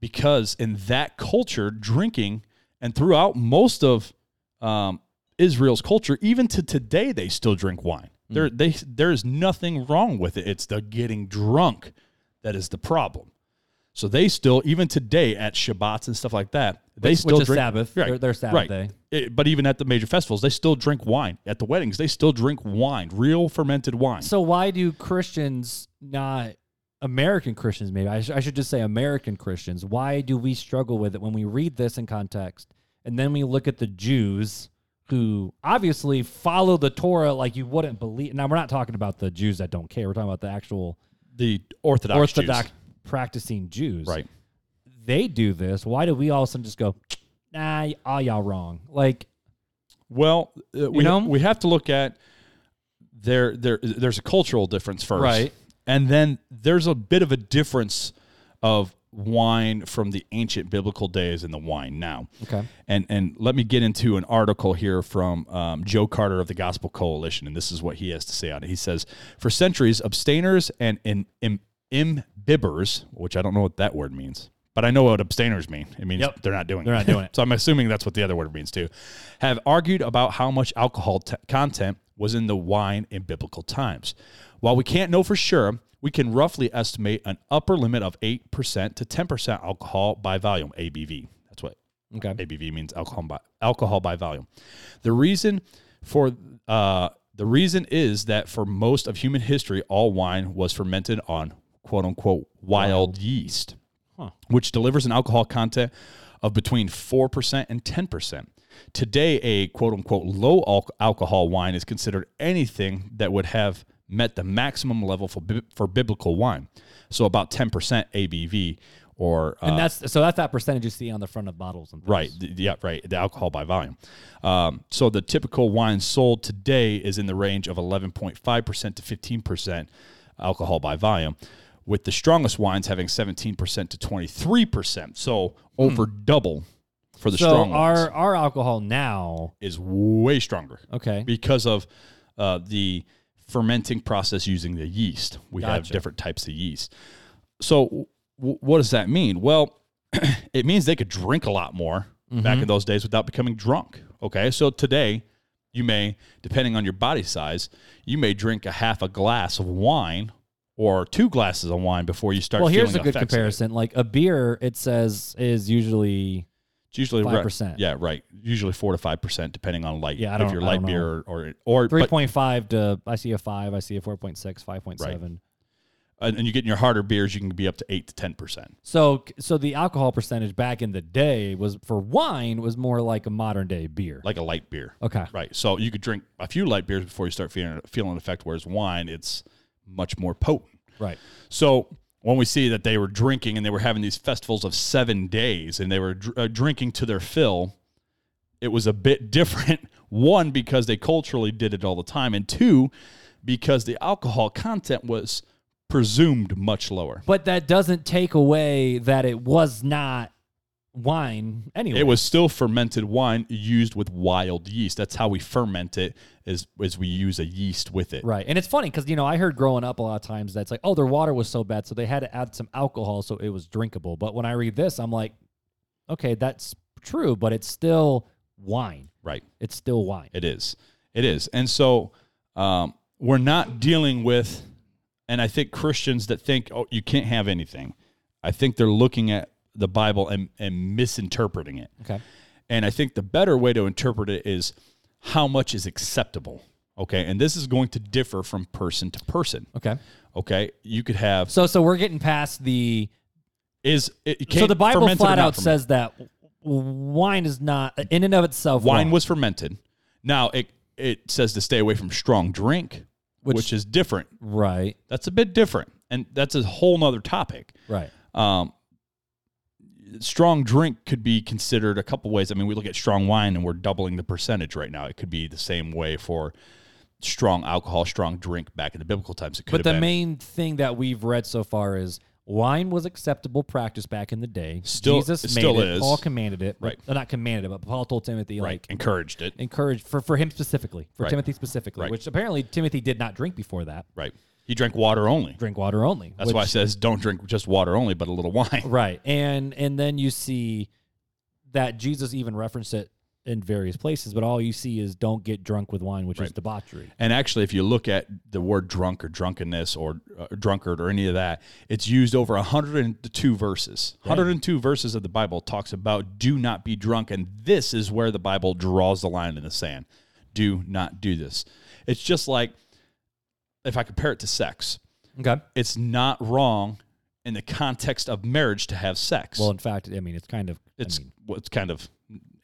Because in that culture, drinking and throughout most of um, Israel's culture, even to today, they still drink wine. Hmm. There, they, there's nothing wrong with it. It's the getting drunk that is the problem. So they still, even today at Shabbats and stuff like that, they Which- still which drink Sabbath, their- their Sabbath right. day. It- but even at the major festivals, they still drink wine. At the weddings, they still drink wine, real fermented wine. So why do Christians not American Christians maybe I, sh- I should just say American Christians why do we struggle with it when we read this in context and then we look at the Jews who obviously follow the Torah like you wouldn't believe now we're not talking about the Jews that don't care we're talking about the actual the Orthodox, Orthodox Jews. Practicing Jews right? they do this why do we all of a sudden just go nah all y'all wrong like Well, uh, we know? we have to look at there there there's a cultural difference first, Right. And then there's a bit of a difference of wine from the ancient biblical days and the wine now. Okay. And and let me get into an article here from um, Joe Carter of the Gospel Coalition, and this is what he has to say on it. He says, for centuries, abstainers and in, im, imbibbers, which I don't know what that word means, but I know what abstainers mean. It means Yep. they're not doing They're it. not doing it. *laughs* so I'm assuming that's what the other word means too. Have argued about how much alcohol t- content was in the wine in biblical times. While we can't know for sure, we can roughly estimate an upper limit of 8% to 10% alcohol by volume, ABV. That's what Okay. ABV means alcohol by alcohol by volume. The reason for uh, the reason is that for most of human history, all wine was fermented on quote unquote wild yeast, Huh. which delivers an alcohol content of between four percent and ten percent. Today, a quote unquote low al- alcohol wine is considered anything that would have met the maximum level for bi- for biblical wine, so about ten percent ABV or uh, And that's so that's that percentage you see on the front of bottles and things. Right. The- yeah. Right. The alcohol by volume. Um, so the typical wine sold today is in the range of 11.5 percent to 15 percent alcohol by volume, with the strongest wines having 17 percent to 23 percent. So over double for the So strong our wines our alcohol now. is way stronger Okay. because of uh, the fermenting process using the yeast. We have different types of yeast. So, w- what does that mean? Well, *clears throat* it means they could drink a lot more back Mm-hmm. in those days without becoming drunk. Okay, so today you may, depending on your body size, you may drink a half a glass of wine or two glasses of wine before you start. Well, here's a good effects of it. comparison. Like a beer, it says is usually It's usually right- 5%. Yeah, right. Usually four to five percent, depending on light. Yeah, I if don't- you're light beer or or, or three point five to. I see a five. I see a 4.6, 5.7. and and you get in your harder beers, you can be up to eight to ten percent. So so the alcohol percentage back in the day was for wine was more like a modern day beer. like a light beer. okay. Right. So you could drink a few light beers before you start feeling feeling an effect. Whereas wine, it's much more potent. Right. So when we see that they were drinking and they were having these festivals of seven days and they were dr- uh, drinking to their fill, it was a bit *laughs* different. One because they culturally did it all the time, and two because the alcohol content was presumed much lower. But that doesn't take away that it was not wine anyway. It was still fermented wine used with wild yeast. That's how we ferment it. Is is we use a yeast with it. Right. And it's funny because, you know, I heard growing up a lot of times that's like, oh, their water was so bad. So they had to add some alcohol so it was drinkable. But when I read this, I'm like, okay, that's true, but it's still wine. Right. It's still wine. It is. It is. And so um, we're not dealing with, and I think Christians that think, oh, you can't have anything, I think they're looking at the Bible and, and misinterpreting it. Okay. And I think the better way to interpret it is how much is acceptable. Okay. And this is going to differ from person to person. Okay. Okay. You could have, So so we're getting past the is it, So the Bible flat out fermented? says that wine is not in and of itself wine wrong. was fermented. Now it, it says to stay away from strong drink, Which- which is different. right. That's a bit different, and that's a whole nother topic. Right. Um, strong drink could be considered a couple ways. I mean, we look at strong wine, and we're doubling the percentage right now. It could be the same way for strong alcohol, strong drink back in the biblical times. It could But the been. main thing that we've read so far is wine was acceptable practice back in the day. Still- Jesus it made still it. is. Paul commanded it. Right. Uh, not commanded it, but Paul told Timothy right like encouraged it. encouraged for, for him specifically, for Right. Timothy specifically, Right. which apparently Timothy did not drink before that. Right, he drank water only. Drink water only. That's which- why it says don't drink just water only, but a little wine. *laughs* Right. And and then you see that Jesus even referenced it in various places, but all you see is don't get drunk with wine, which is Right. debauchery. And actually, if you look at the word drunk or drunkenness or uh, drunkard or any of that, it's used over 102 verses. 102 verses of the Bible talks about do not be drunk. And this is where the Bible draws the line in the sand. Do not do this. It's just like if I compare it to sex, Okay. it's not wrong in the context of marriage to have sex. Well, in fact, I mean, it's kind of it's I mean, well, it's kind of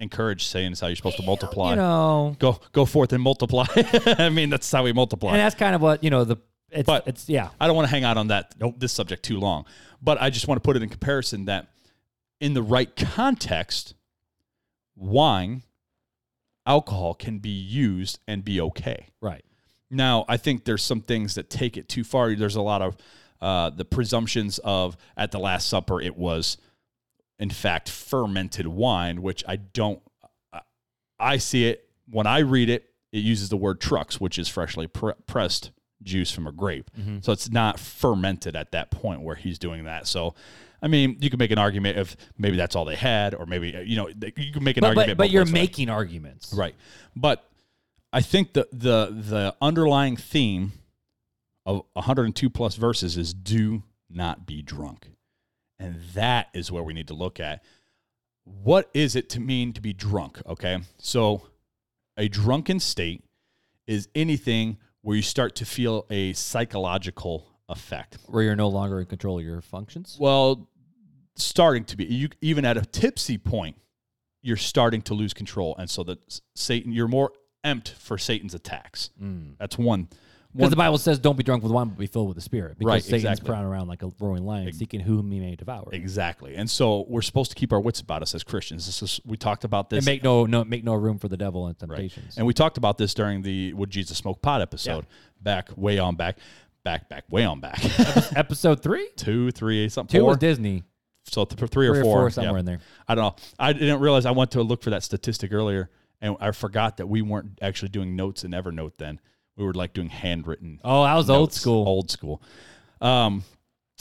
encouraged saying it's how you're supposed to multiply. you know, go go forth and multiply. *laughs* I mean, that's how we multiply. and that's kind of what you know the it's But- it's yeah I don't want to hang out on that this subject too long, but I just want to put it in comparison that in the right context, wine, alcohol can be used and be okay. right Now, I think there's some things that take it too far. There's a lot of uh, the presumptions of at the Last Supper it was, in fact, fermented wine, which I don't. I see it when I read it. It uses the word trucks, which is freshly pre- pressed juice from a grape. So it's not fermented at that point where he's doing that. So, I mean, you could make an argument if maybe that's all they had, or maybe you know you can make an But, argument. but, but you're making arguments. Right. But I think the the the underlying theme of 102 plus verses is do not be drunk. And that is where we need to look at what is it to mean to be drunk, okay? So a drunken state is anything where you start to feel a psychological effect. Where you're no longer in control of your functions. Well, starting to be you even at a tipsy point, you're starting to lose control, and so that Satan, you're more empty for Satan's attacks. Mm. That's one. Because the Bible says, "Don't be drunk with wine, but be filled with the Spirit." Because Right, Satan's exactly. prowling around like a roaring lion, seeking whom he may devour. exactly, and so we're supposed to keep our wits about us as Christians. This is we talked about this, And make no no make no room for the devil and right. temptations. and we talked about this during the "Would Jesus Smoke Pot" episode back way on back, back back way on back, *laughs* Episode three, two, three, something two four. was Disney, so th- three or three or four, four somewhere yeah. in there. I don't know. I didn't realize I went to look for that statistic earlier, and I forgot that we weren't actually doing notes in Evernote then. We were like doing handwritten. Oh, that was old school. Old school. Um,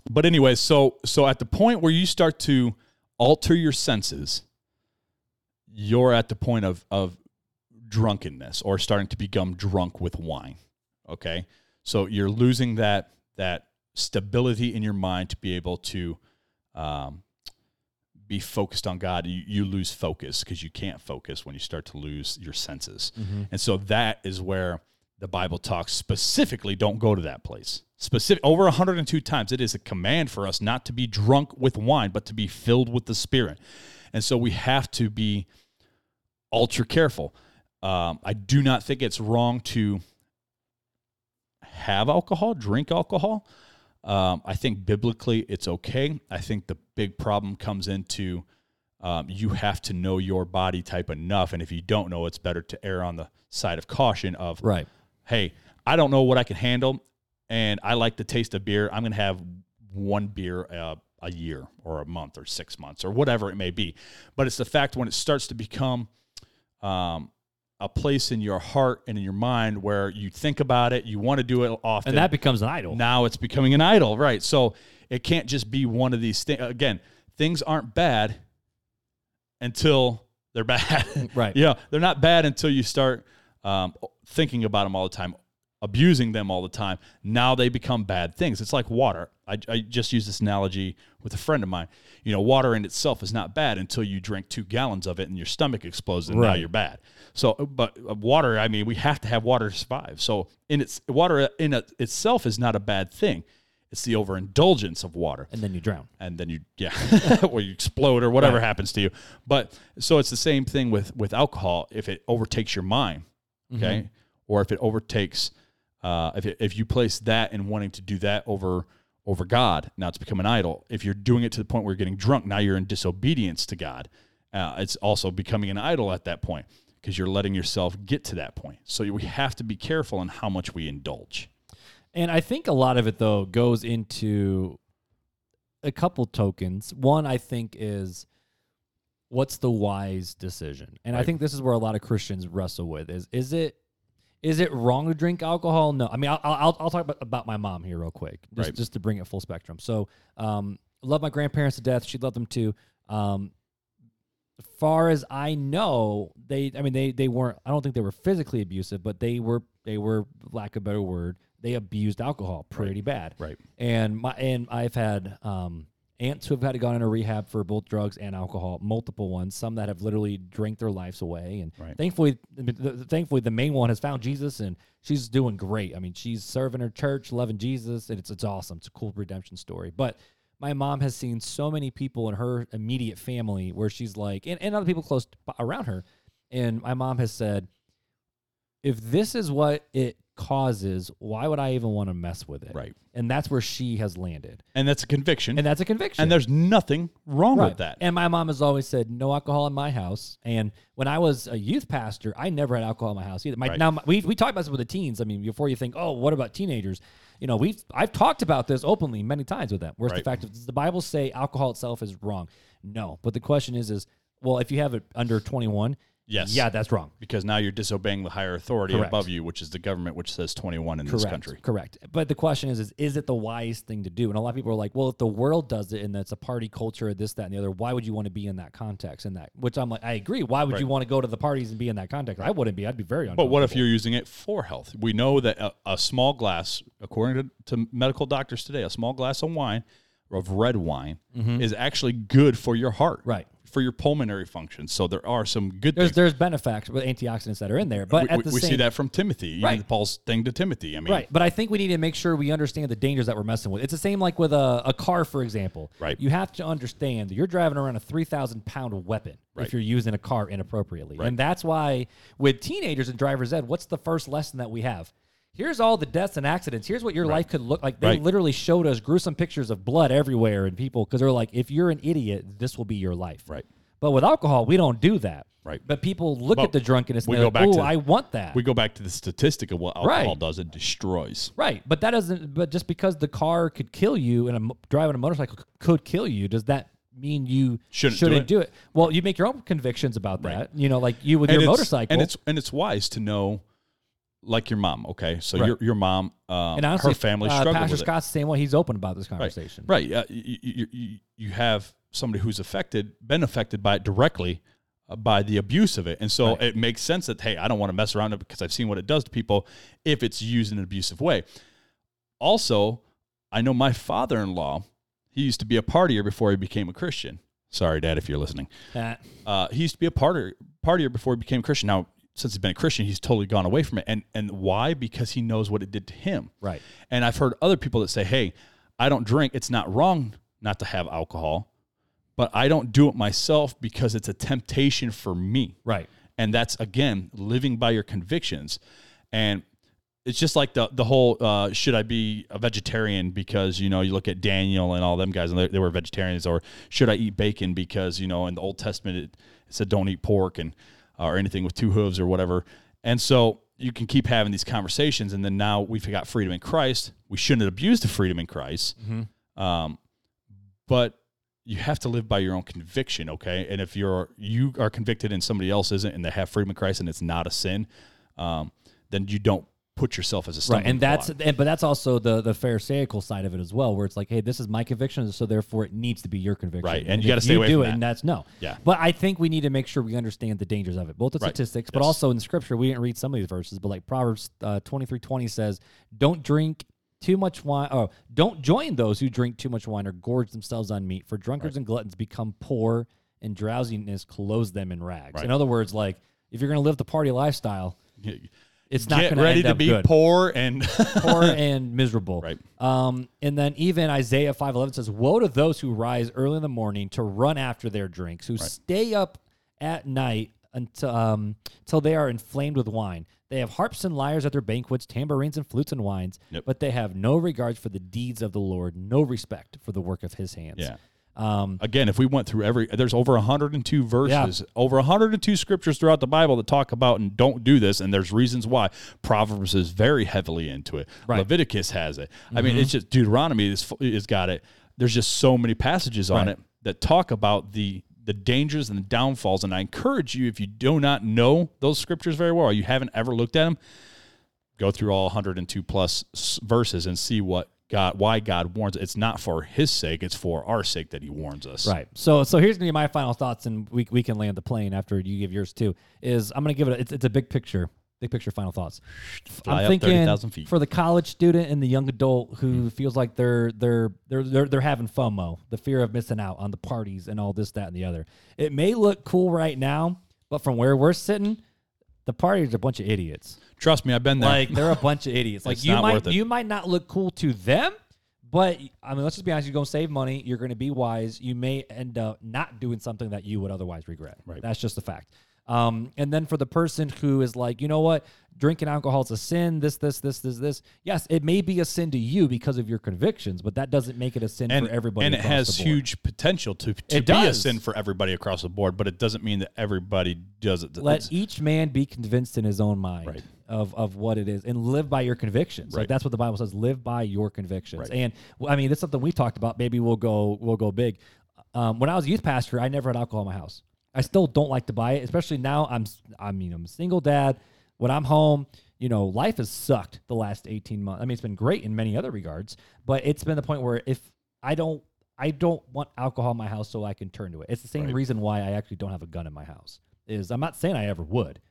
but anyway, so so at the point where you start to alter your senses, you're at the point of of drunkenness or starting to become drunk with wine. Okay, so you're losing that that stability in your mind to be able to um, be focused on God. You, you lose focus because you can't focus when you start to lose your senses, and so that is where the Bible talks specifically. Don't go to that place. Specific over 102 times, it is a command for us not to be drunk with wine, but to be filled with the Spirit, and so we have to be ultra careful. Um, I do not think it's wrong to have alcohol, drink alcohol. Um, I think biblically it's okay. I think the big problem comes into um, you have to know your body type enough, and if you don't know, it's better to err on the side of caution. Of Right. hey, I don't know what I can handle, and I like the taste of beer. I'm going to have one beer uh, a year or a month or six months or whatever it may be. But it's the fact when it starts to become um, a place in your heart and in your mind where you think about it, you want to do it often. And that becomes an idol. now it's becoming an idol, right? So it can't just be one of these things. Again, things aren't bad until they're *laughs* bad. Right. yeah, they're not bad until you start um, thinking about them all the time, abusing them all the time. Now they become bad things. It's like water. I, I just used this analogy with a friend of mine. You know, water in itself is not bad until you drink two gallons of it and your stomach explodes, and now you're bad. So, but uh, water, I mean, we have to have water to survive. So, in its water in it itself is not a bad thing. It's the overindulgence of water and then you drown. and then you yeah *laughs* or you explode or whatever happens to you but so it's the same thing with with alcohol if it overtakes your mind okay or if it overtakes uh if if you place that and wanting to do that over over god now it's become an idol. If you're doing it to the point where you're getting drunk now you're in disobedience to god. Uh, it's also becoming an idol at that point because you're letting yourself get to that point. So we have to be careful in how much we indulge. And I think a lot of it though goes into a couple tokens. One I think is what's the wise decision? And I think this is where a lot of Christians wrestle with is is it is it wrong to drink alcohol? No. I mean, I'll I'll, I'll talk about, about my mom here real quick, just Right. just to bring it full spectrum. So, um, love my grandparents to death. She loved them too. Um, far as I know, they I mean they they weren't I don't think they were physically abusive, but they were they were lack of a better word, they abused alcohol pretty bad. right And my and I've had um aunts who have had to go into rehab for both drugs and alcohol, multiple ones, some that have literally drank their lives away. And Right. thankfully the, thankfully the main one has found Jesus and she's doing great. I mean, she's serving her church, loving Jesus, and it's it's awesome. It's a cool redemption story. But my mom has seen so many people in her immediate family where she's like, and, and other people close around her. And my mom has said, if this is what it causes, why would I even want to mess with it? Right. And that's where she has landed. And that's a conviction. And that's a conviction. And there's nothing wrong Right. with that. And my mom has always said no alcohol in my house. And when I was a youth pastor, I never had alcohol in my house either. My, Right. Now my, we we talked about this with the teens. I mean, before you think, oh, what about teenagers? You know, we've I've talked about this openly many times with them. Where's the fact of does the Bible say alcohol itself is wrong? No. But the question is, is well, if you have it under twenty one, Yes. yeah, that's wrong. because now you're disobeying the higher authority Correct. above you, which is the government, which says 21 in Correct. this country. Correct. But the question is, is is it the wise thing to do? And a lot of people are like, well, if the world does it and it's a party culture, this, that, and the other, why would you want to be in that context? And that, which I'm like, I agree. Why would Right. you want to go to the parties and be in that context? I wouldn't be. I'd be very But what if you're using it for health? We know that a, a small glass, according to, to medical doctors today, a small glass of wine, of red wine, is actually good for your heart, Mm-hmm. Right. For your pulmonary function. So there are some good there's things. there's benefacts with antioxidants that are in there, but we at the we same see that from Timothy, Right. Paul's thing to Timothy. I mean, Right, but I think we need to make sure we understand the dangers that we're messing with. It's the same like with a, a car, for example. Right. You have to understand that you're driving around a three thousand pound weapon Right. if you're using a car inappropriately, Right. and that's why with teenagers and driver's ed, what's the first lesson that we have? Here's all the deaths and accidents. Here's what your life could look like. They Right. literally showed us gruesome pictures of blood everywhere and people because they're like, if you're an idiot, this will be your life. Right. But with alcohol, we don't do that. Right. But people look But at the drunkenness and we go like, back oh, to- I want that. we go back to the statistic of what alcohol Right. does. It destroys. Right, but that doesn't. But just because the car could kill you and a driving a motorcycle could kill you, does that mean you Shouldn't do it. Well, you make your own convictions about Right. that. You know, like you with and your motorcycle. and it's and it's wise to know, like your mom. Okay, so Right. your your mom, uh, and honestly, her family uh, Pastor. Scott's the same way. He's open about this conversation. Right. Uh, you, you, you, have somebody who's affected, been affected by it directly uh, by the abuse of it. And so Right. it makes sense that, hey, I don't want to mess around it because I've seen what it does to people if it's used in an abusive way. Also, I know my father in law, he used to be a partier before he became a Christian. Sorry, Dad, if you're listening. Uh, he used to be a partier, partier before he became a Christian. Now, since he's been a Christian, he's totally gone away from it. And and why? Because he knows what it did to him. right. And I've heard other people that say, hey, I don't drink. It's not wrong not to have alcohol, but I don't do it myself because it's a temptation for me. Right. And that's, again, living by your convictions. And it's just like the the whole uh, should I be a vegetarian because you know you look at Daniel and all them guys and they, they were vegetarians or should I eat bacon because you know in the Old Testament it, it said don't eat pork and or anything with two hooves or whatever. And so you can keep having these conversations and then now we've got freedom in Christ. We shouldn't abuse the freedom in Christ. Um, but you have to live by your own conviction okay? And if you're you are convicted and somebody else isn't and they have freedom in Christ and it's not a sin um, then you don't put yourself as a Right, and that's and, but that's also the the pharisaical side of it as well, where it's like, hey, this is my conviction, so therefore it needs to be your conviction. Right, and you gotta stay away do from it, that. and that's no. Yeah. but I think we need to make sure we understand the dangers of it, both the Right. statistics, but Yes. also in Scripture. We didn't read some of these verses, but like Proverbs uh, twenty three twenty says, "Don't drink." Too much wine. Oh, don't join those who drink too much wine or gorge themselves on meat. For drunkards and gluttons become poor, and drowsiness clothes them in rags. Right. In other words, like if you're going to live the party lifestyle, *laughs* it's not going to ready to be good poor and *laughs* *laughs* poor and miserable. Right. Um, and then even Isaiah five eleven says, "Woe to those who rise early in the morning to run after their drinks, who stay up at night until um, till they are inflamed with wine. They have harps and lyres at their banquets, tambourines and flutes and wines, Yep. but they have no regards for the deeds of the Lord, no respect for the work of His hands." yeah. Um, Again, if we went through every, there's over 102 verses, over 102 scriptures throughout the Bible that talk about and don't do this, and there's reasons why. Proverbs is very heavily into it. Right. Mm-hmm. Leviticus has it. I mean, it's just Deuteronomy is is got it. There's just so many passages on Right. it that talk about the the dangers and the downfalls. And I encourage you, if you do not know those scriptures very well, or you haven't ever looked at them, go through all 102 plus verses and see what God, why God warns. It's not for His sake; it's for our sake that He warns us. Right. So so here's gonna be my final thoughts, and we we can land the plane after you give yours too. Is I'm gonna give it. A, it's, it's a big picture. Big picture. Final thoughts. Fly I'm up thinking 30,000 feet. for the college student and the young adult who mm. feels like they're they're they're they're they're having FOMO, the fear of missing out on the parties and all this, that, and the other. It may look cool right now, but from where we're sitting, the parties are a bunch of idiots. Trust me, I've been there. Like they're a bunch of idiots. Like It's you not might worth it. you might not look cool to them, but I mean, let's just be honest. You're going to save money. You're going to be wise. You may end up not doing something that you would otherwise regret. Right. That's just a fact. Um, and then for the person who is like, you know what, drinking alcohol is a sin. This, this, this, this, this. Yes, it may be a sin to you because of your convictions, but that doesn't make it a sin and for everybody. and it has huge potential to, to It be a sin for everybody across the board, but it doesn't mean that everybody does it. Let It's- each man be convinced in his own mind Right. of, of what it is and live by your convictions. Like Right. that's what the Bible says. Live by your convictions. Right. And I mean, that's something we talked about. Maybe we'll go we'll go big. Um, when I was a youth pastor, I never had alcohol in my house. I still don't like to buy it, especially now. I'm I mean I'm a single dad. When I'm home, you know, life has sucked the last 18 months. I mean, it's been great in many other regards, but it's been the point where if I don't I don't want alcohol in my house so I can turn to it. It's the same Right. reason why I actually don't have a gun in my house. Is I'm not saying I ever would,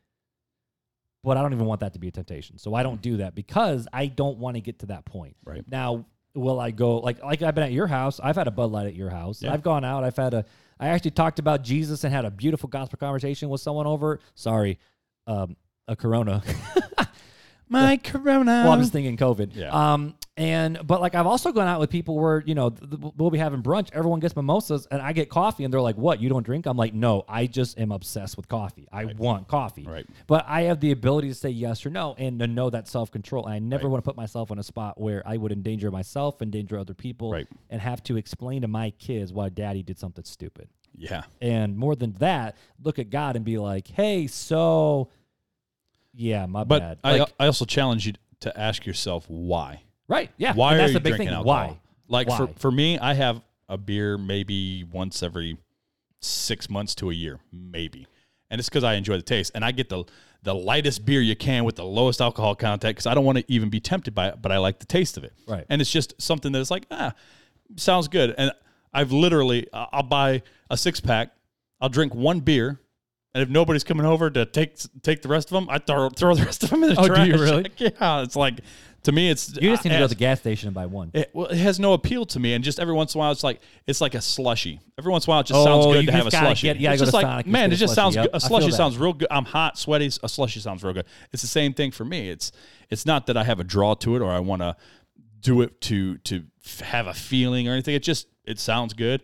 but I don't even want that to be a temptation. So I don't do that because I don't want to get to that point. Right. Now, will I go like like I've been at your house? I've had a Bud Light at your house. Yeah. I've gone out. I've had a. I actually talked about Jesus and had a beautiful gospel conversation with someone over. Sorry, um, a Corona. *laughs* My Corona. well, I'm just thinking COVID. Yeah. Um, and but like I've also gone out with people where you know th- th- we'll be having brunch. Everyone gets mimosas, and I get coffee, and they're like, "What? You don't drink?" I'm like, "No, I just am obsessed with coffee. I want coffee." Right. But I have the ability to say yes or no, and to know that self control. And I never Right. want to put myself in a spot where I would endanger myself, endanger other people, Right. and have to explain to my kids why Daddy did something stupid. yeah. And more than that, look at God and be like, "Hey, so." Yeah, my But bad. I, Like, I also challenge you to ask yourself why. right? Yeah. Why and are that's you big drinking thing. alcohol? Why? Like for, Why? for me, I have a beer maybe once every six months to a year, maybe. And it's because I enjoy the taste. And I get the the lightest beer you can with the lowest alcohol content because I don't want to even be tempted by it, but I like the taste of it. Right. And it's just something that is like, ah, sounds good. And I've literally, I'll buy a six pack, I'll drink one beer. And if nobody's coming over to take take the rest of them, I throw throw the rest of them in the Oh, do trash. you *laughs* really? yeah, it's like to me, it's You just need to uh, go to the gas station and buy one. it, well, it has no appeal to me, and just every once in a while, it's like it's like a slushy. Every once in a while, it just Oh, sounds good to have a slushy. get- it's just like Sonic man, it just slushie. sounds Yep, good. A slushy sounds real good. I'm hot, sweaty. A slushy sounds real good. It's the same thing for me. It's it's not that I have a draw to it or I want to do it to to have a feeling or anything. It just it sounds good.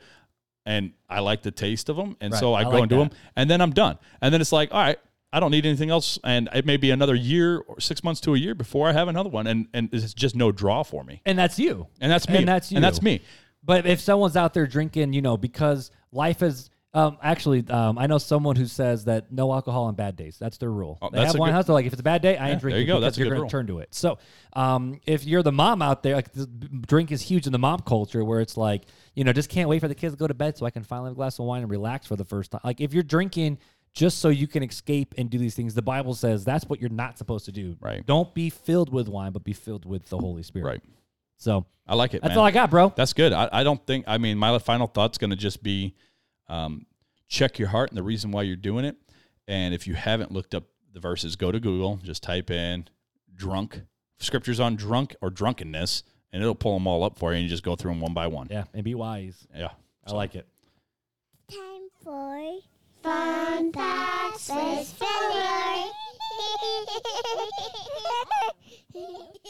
And I like the taste of them, and Right. so I, I go like and do that. them, and then I'm done. And then it's like, all right, I don't need anything else, and it may be another year or six months to a year before I have another one, and and it's just no draw for me. And that's you. And that's me. And that's you. And that's me. But if someone's out there drinking, you know, because life is. Um, actually, um, I know someone who says that no alcohol on bad days. That's their rule. Oh, they that's have a one good- house. They're like, if it's a bad day, I ain't there drinking. you go. because That's a you're good gonna rule. turn to it. So, um, if you're the mom out there, like the drink is huge in the mom culture, where it's like, you know, just can't wait for the kids to go to bed so I can finally have a glass of wine and relax for the first time. Like, if you're drinking just so you can escape and do these things, the Bible says that's what you're not supposed to do. Right. Don't be filled with wine, but be filled with the Holy Spirit. Right. So I like it. that's man. all I got, bro. That's good. I, I don't think. I mean, my final thought's going to just be, um, check your heart and the reason why you're doing it. And if you haven't looked up the verses, go to Google. Just type in drunk scriptures on drunk or drunkenness, and it'll pull them all up for you. And you just go through them one by one. Yeah, and be wise. Yeah. I like it. Time for Fun Facts with Filler. *laughs*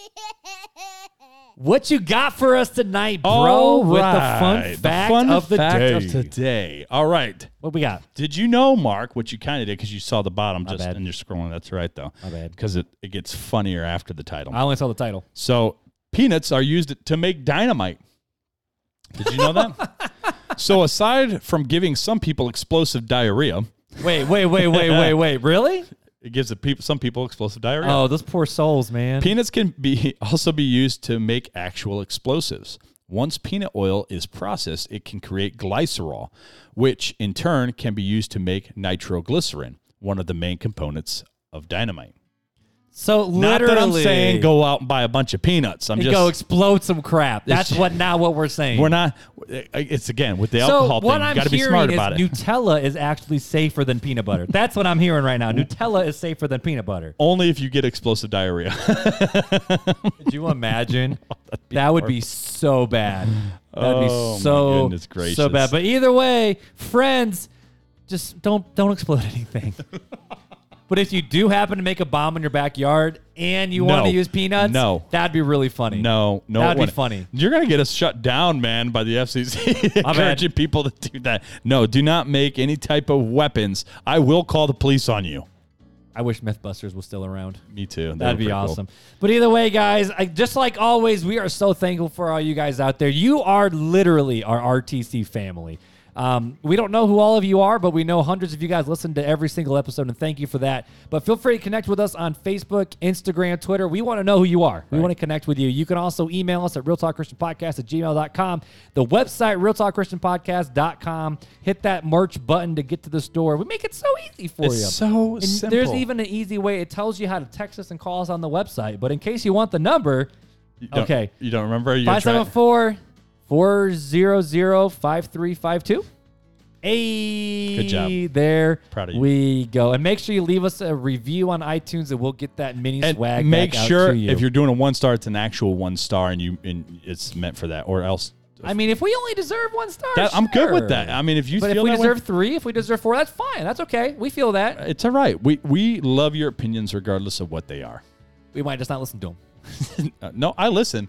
What you got for us tonight, bro? With the fun fact fun of the fact day. of today. All right. What we got? Did you know, Mark, what you kind of did because you saw the bottom just bad. and you're scrolling? That's right, though. My bad. Because it, it gets funnier after the title. I only saw the title. So peanuts are used to make dynamite. Did you know that? *laughs* so aside from giving some people explosive diarrhea, Wait, wait, wait, wait, wait, wait. *laughs* Really? It gives the people some people explosive diarrhea. Oh, those poor souls, man. Peanuts can be *laughs* also be used to make actual explosives. Once peanut oil is processed, it can create glycerol, which in turn can be used to make nitroglycerin, one of the main components of dynamite. So Not literally, that I'm saying go out and buy a bunch of peanuts. I'm just go explode some crap. That's what now what we're saying. we're not. It's again with the so alcohol thing. You I'm got to be smart about it. Nutella is actually safer than peanut butter. That's what I'm hearing right now. Nutella is safer than peanut butter. Only if you get explosive diarrhea. *laughs* Could you imagine? *laughs* Oh, that would be so bad. That'd be Oh, so goodness gracious. so bad. But either way, friends, just don't don't explode *laughs* anything. But if you do happen to make a bomb in your backyard and you want to use peanuts, No. that'd be really funny. No, no, That'd be wouldn't. funny. You're gonna get us shut down, man, by the FCC *laughs* bad. encouraging people to do that. No, do not make any type of weapons. I will call the police on you. I wish MythBusters was still around. Me too. That'd be awesome. But either way, guys, I, just like always, we are so thankful for all you guys out there. You are literally our RTC family. Um, we don't know who all of you are, but we know hundreds of you guys listen to every single episode, and thank you for that. But feel free to connect with us on Facebook, Instagram, Twitter. We want to know who you are. We Right. want to connect with you. You can also email us at realtalkchristianpodcast at gmail.com. The website, realtalkchristianpodcast.com. Hit that merch button to get to the store. We make it so easy for It's you. so And simple. There's even an easy way. It tells you how to text us and call us on the website. But in case you want the number, You okay. You don't remember? You gonna try- 574 400 5352. Hey, Good job. There Proud of you. we go. And make sure you leave us a review on iTunes, and we'll get that mini and swag. make back out sure to you. if you're doing a one star, it's an actual one star, and you and it's meant for that, or else. I mean, if we only deserve one star, That, I'm good with that. I mean, if you but if we way- deserve three, if we deserve four, that's fine. That's okay. We feel that. it's all right. We we love your opinions regardless of what they are. We might just not listen to them. *laughs* Uh, no, I listen,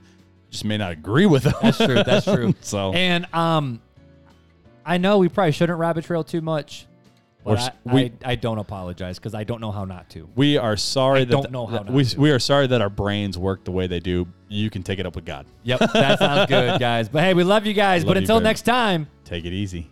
just may not agree with them. That's true. That's true. *laughs* so And um, I know we probably shouldn't rabbit trail too much, but We're I, s- we- I, I don't apologize because I don't know how not to. we are sorry I that don't know how that not we to. we are sorry that our brains work the way they do. You can take it up with God. Yep, that sounds good, *laughs* guys. But hey, we love you guys. Love but you until next time. Take it easy.